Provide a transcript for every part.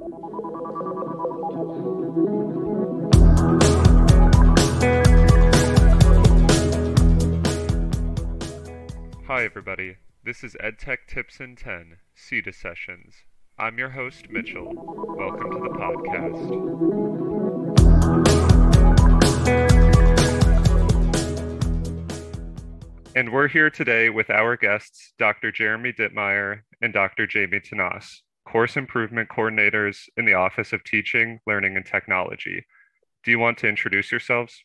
Hi, everybody. This is EdTech Tips in 10, SITA Sessions. I'm your host, Mitchell. Welcome to the podcast. And we're here today with our guests, Dr. Jeremy Dittmeyer and Dr. Jamie Tanas, course improvement coordinators in the Office of Teaching, Learning, and Technology. Do you want to introduce yourselves?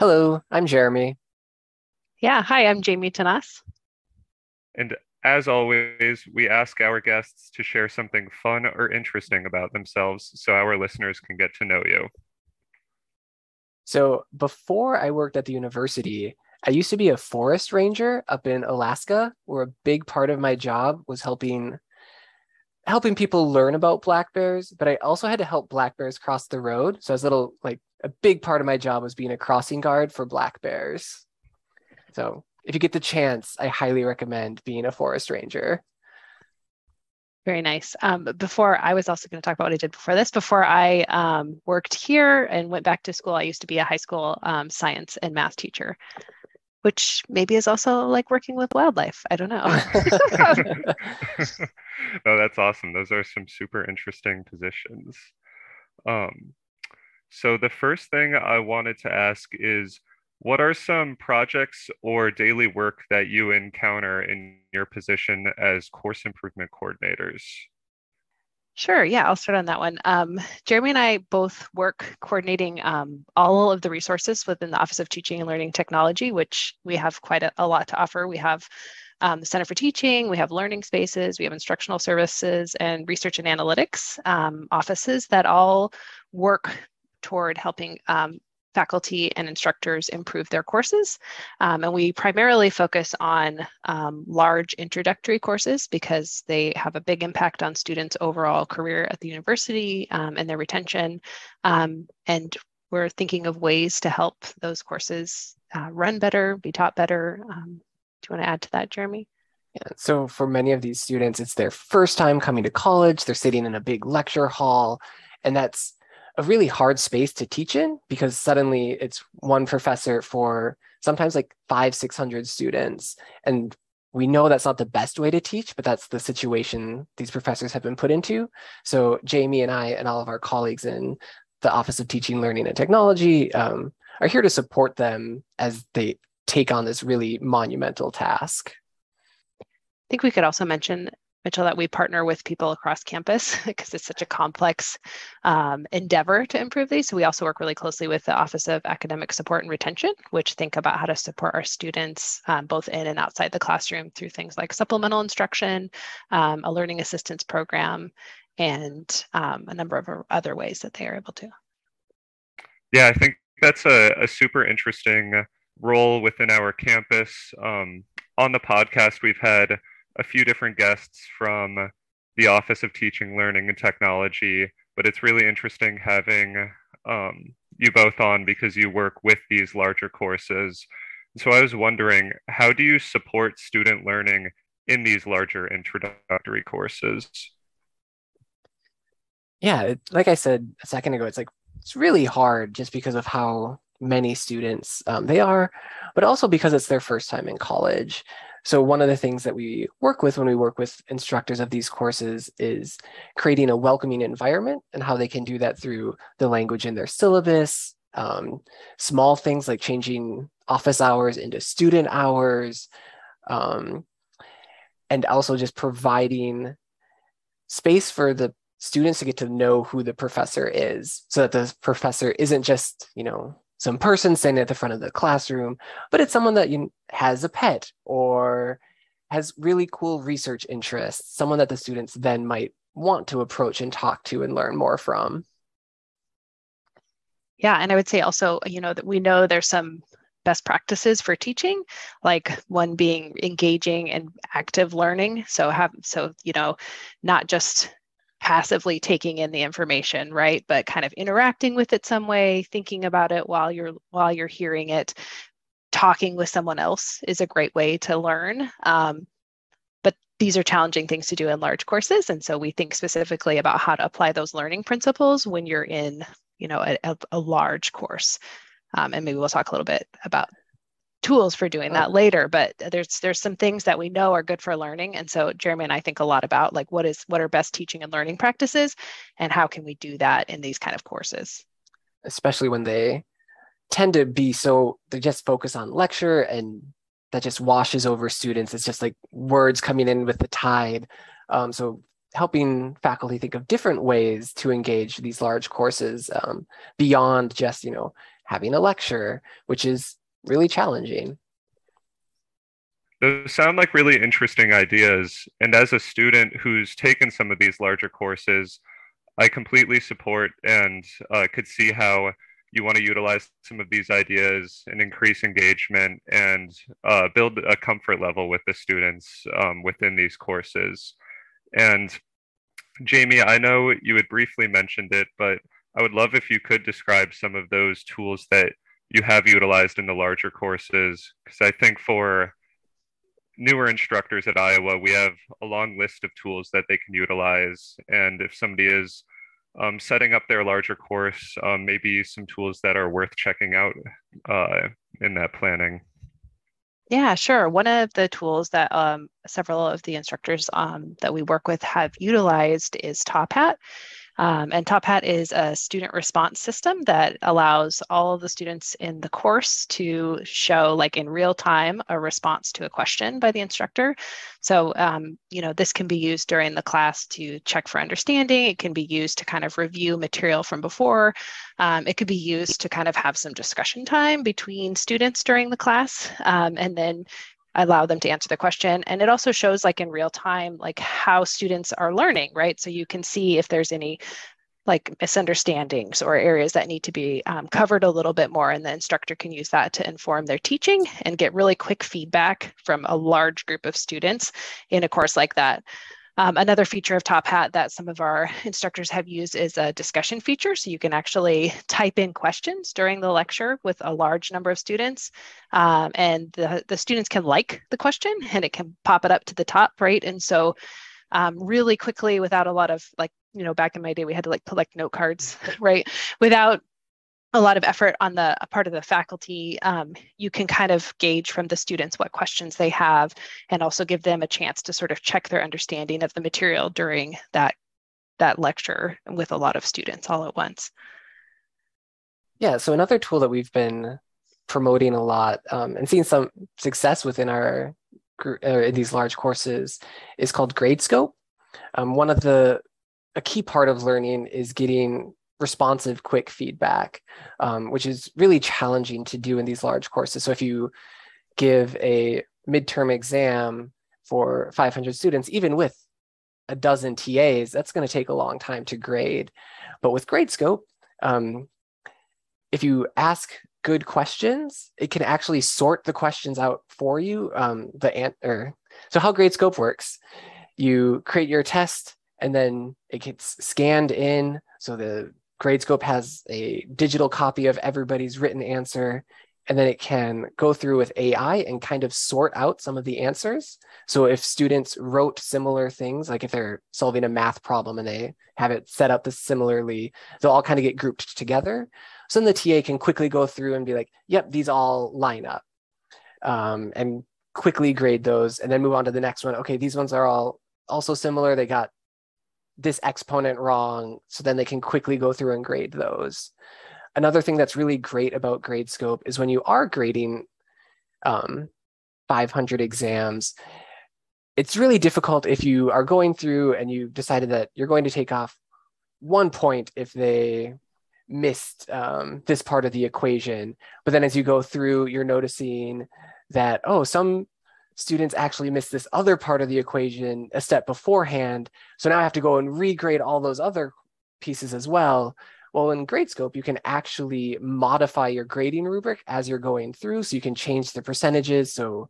Hello, I'm Jeremy. Yeah, hi, I'm Jamie Tanas. And as always, we ask our guests to share something fun or interesting about themselves so our listeners can get to know you. So, before I worked at the university, I used to be a forest ranger up in Alaska, where a big part of my job was helping helping people learn about black bears, but I also had to help black bears cross the road. So I was a little like a big part of my job was being a crossing guard for black bears. So if you get the chance, I highly recommend being a forest ranger. Very nice. Um, before I was also going to talk about what I did before this. Before I um, worked here and went back to school, I used to be a high school um, science and math teacher, which maybe is also like working with wildlife. I don't know. oh, that's awesome. Those are some super interesting positions. Um, so the first thing I wanted to ask is what are some projects or daily work that you encounter in your position as course improvement coordinators? Sure. Yeah, I'll start on that one. Um, Jeremy and I both work coordinating um, all of the resources within the Office of Teaching and Learning Technology, which we have quite a, a lot to offer. We have um, the Center for Teaching, we have learning spaces, we have instructional services, and research and analytics um, offices that all work toward helping um, faculty and instructors improve their courses. Um, and we primarily focus on um, large introductory courses because they have a big impact on students' overall career at the university um, and their retention. Um, and we're thinking of ways to help those courses uh, run better, be taught better. Um, do you want to add to that, Jeremy? Yeah, so for many of these students, it's their first time coming to college. They're sitting in a big lecture hall, and that's a really hard space to teach in because suddenly it's one professor for sometimes like five, 600 students. And we know that's not the best way to teach, but that's the situation these professors have been put into. So Jamie and I and all of our colleagues in the Office of Teaching, Learning, and Technology um, are here to support them as they take on this really monumental task. I think we could also mention Mitchell, that we partner with people across campus because it's such a complex um, endeavor to improve these. So we also work really closely with the Office of Academic Support and Retention, which think about how to support our students um, both in and outside the classroom through things like supplemental instruction, um, a learning assistance program, and um, a number of other ways that they are able to. Yeah, I think that's a, a super interesting role within our campus. Um, on the podcast, we've had a few different guests from the Office of Teaching, Learning, and Technology, but it's really interesting having um, you both on because you work with these larger courses. So I was wondering, how do you support student learning in these larger introductory courses? Yeah, like I said a second ago, it's like it's really hard just because of how many students um, they are, but also because it's their first time in college. So one of the things that we work with when we work with instructors of these courses is creating a welcoming environment and how they can do that through the language in their syllabus, um, small things like changing office hours into student hours, um, and also just providing space for the students to get to know who the professor is so that the professor isn't just, you know, some person standing at the front of the classroom, but it's someone that you, has a pet or has really cool research interests, someone that the students then might want to approach and talk to and learn more from. Yeah, and I would say also, you know, that we know there's some best practices for teaching, like one being engaging and active learning. So have so, you know, not just passively taking in the information right but kind of interacting with it some way thinking about it while you're while you're hearing it talking with someone else is a great way to learn um, but these are challenging things to do in large courses. And so we think specifically about how to apply those learning principles when you're in, you know, a, a large course. Um, and maybe we'll talk a little bit about tools for doing that later but there's there's some things that we know are good for learning and so jeremy and i think a lot about like what is what are best teaching and learning practices and how can we do that in these kind of courses? Especially when they tend to be so they just focus on lecture and that just washes over students. It's just like words coming in with the tide. Um, so helping faculty think of different ways to engage these large courses um, beyond just you know having a lecture which is really challenging. Those sound like really interesting ideas. And as a student who's taken some of these larger courses, I completely support and uh, could see how you want to utilize some of these ideas and increase engagement and uh, build a comfort level with the students um, within these courses. And Jamie, I know you had briefly mentioned it, but I would love if you could describe some of those tools that you have utilized in the larger courses because i think for newer instructors at iowa we have a long list of tools that they can utilize and if somebody is um, setting up their larger course um, maybe some tools that are worth checking out uh, in that planning yeah, sure. One of the tools that um, several of the instructors um, that we work with have utilized is Top Hat. Um, and Top Hat is a student response system that allows all of the students in the course to show, like in real time, a response to a question by the instructor. So, um, you know, this can be used during the class to check for understanding. It can be used to kind of review material from before. Um, it could be used to kind of have some discussion time between students during the class. Um, and then allow them to answer the question. And it also shows like in real time like how students are learning right? So you can see if there's any like misunderstandings or areas that need to be um, covered a little bit more. And the instructor can use that to inform their teaching and get really quick feedback from a large group of students in a course like that um, another feature of Top Hat that some of our instructors have used is a discussion feature. So you can actually type in questions during the lecture with a large number of students. Um, and the, the students can like the question and it can pop it up to the top, right? And so um, really quickly without a lot of like, you know, back in my day, we had to like collect note cards, right? Without a lot of effort on the part of the faculty, um, you can kind of gauge from the students what questions they have and also give them a chance to sort of check their understanding of the material during that, that lecture with a lot of students all at once. Yeah, so another tool that we've been promoting a lot um, and seeing some success within our uh, in these large courses is called Gradescope. Um, one of the a key part of learning is getting responsive, quick feedback, um, which is really challenging to do in these large courses. So if you give a midterm exam for 500 students, even with a dozen TAs, that's going to take a long time to grade. But with Gradescope, um, if you ask good questions, it can actually sort the questions out for you. Um, the answer. So how Gradescope works, you create your test and then it gets scanned in. So the Gradescope has a digital copy of everybody's written answer, and then it can go through with AI and kind of sort out some of the answers. So if students wrote similar things, like if they're solving a math problem and they have it set up similarly, they'll all kind of get grouped together. So then the TA can quickly go through and be like, yep, these all line up. Um, and quickly grade those and then move on to the next one. Okay, these ones are all also similar. They got this exponent wrong so then they can quickly go through and grade those. Another thing that's really great about gradescope is when you are grading um, 500 exams it's really difficult if you are going through and you decided that you're going to take off one point if they missed um, this part of the equation. But then as you go through you're noticing that oh some students actually missed this other part of the equation a step beforehand. So now I have to go and regrade all those other pieces as well. Well, in Gradescope, you can actually modify your grading rubric as you're going through. So you can change the percentages. So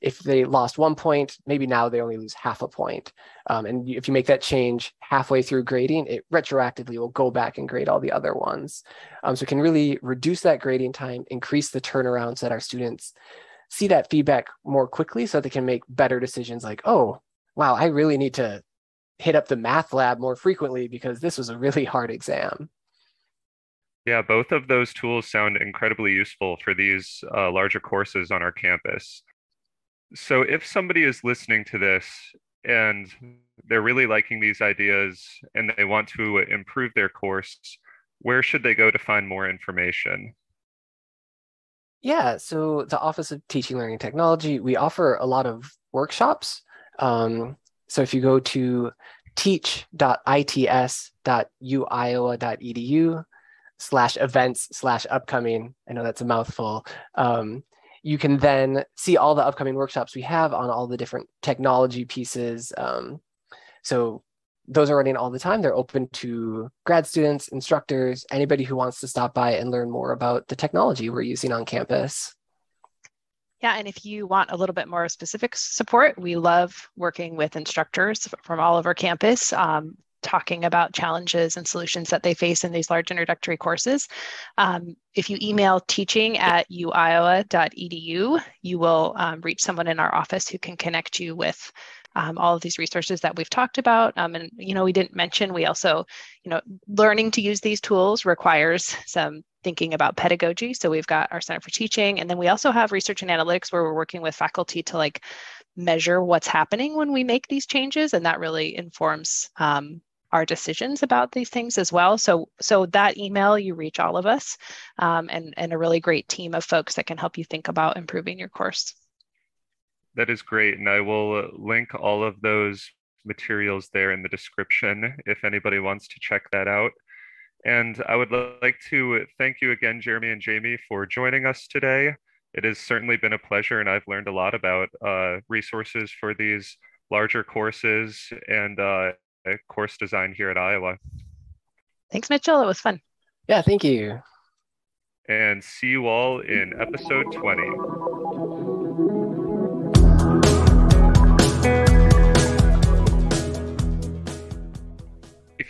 if they lost one point, maybe now they only lose half a point. Um, and if you make that change halfway through grading, it retroactively will go back and grade all the other ones. Um, so it can really reduce that grading time, increase the turnarounds that our students see that feedback more quickly so they can make better decisions like, oh, wow, I really need to hit up the math lab more frequently because this was a really hard exam. Yeah, both of those tools sound incredibly useful for these uh, larger courses on our campus. So, if somebody is listening to this and they're really liking these ideas and they want to improve their course, where should they go to find more information? Yeah, so the Office of Teaching Learning Technology, we offer a lot of workshops. Um, so if you go to teach.its.uiowa.edu slash events slash upcoming, I know that's a mouthful, um, you can then see all the upcoming workshops we have on all the different technology pieces. Um, so those are running all the time. They're open to grad students, instructors, anybody who wants to stop by and learn more about the technology we're using on campus. Yeah, and if you want a little bit more specific support, we love working with instructors from all over campus. Um, talking about challenges and solutions that they face in these large introductory courses. Um, if you email teaching at uiowa.edu, you will um, reach someone in our office who can connect you with um, all of these resources that we've talked about. Um, and, you know, we didn't mention, we also, you know, learning to use these tools requires some thinking about pedagogy. So we've got our Center for Teaching, and then we also have research and analytics where we're working with faculty to like measure what's happening when we make these changes. And that really informs um, our decisions about these things as well. So, so that email, you reach all of us um, and, and a really great team of folks that can help you think about improving your course. That is great. And I will uh, link all of those materials there in the description if anybody wants to check that out. And I would like to thank you again, Jeremy and Jamie, for joining us today. It has certainly been a pleasure, and I've learned a lot about uh, resources for these larger courses and uh, course design here at Iowa. Thanks, Mitchell. It was fun. Yeah, thank you. And see you all in episode 20.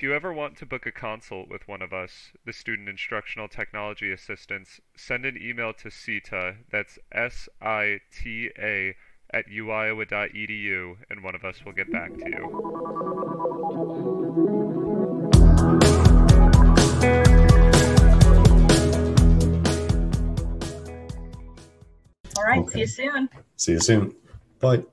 You ever want to book a consult with one of us, the Student Instructional Technology Assistants, send an email to SITA, that's S I T A, at uiowa.edu, and one of us will get back to you. All right, see you soon. See you soon. Bye.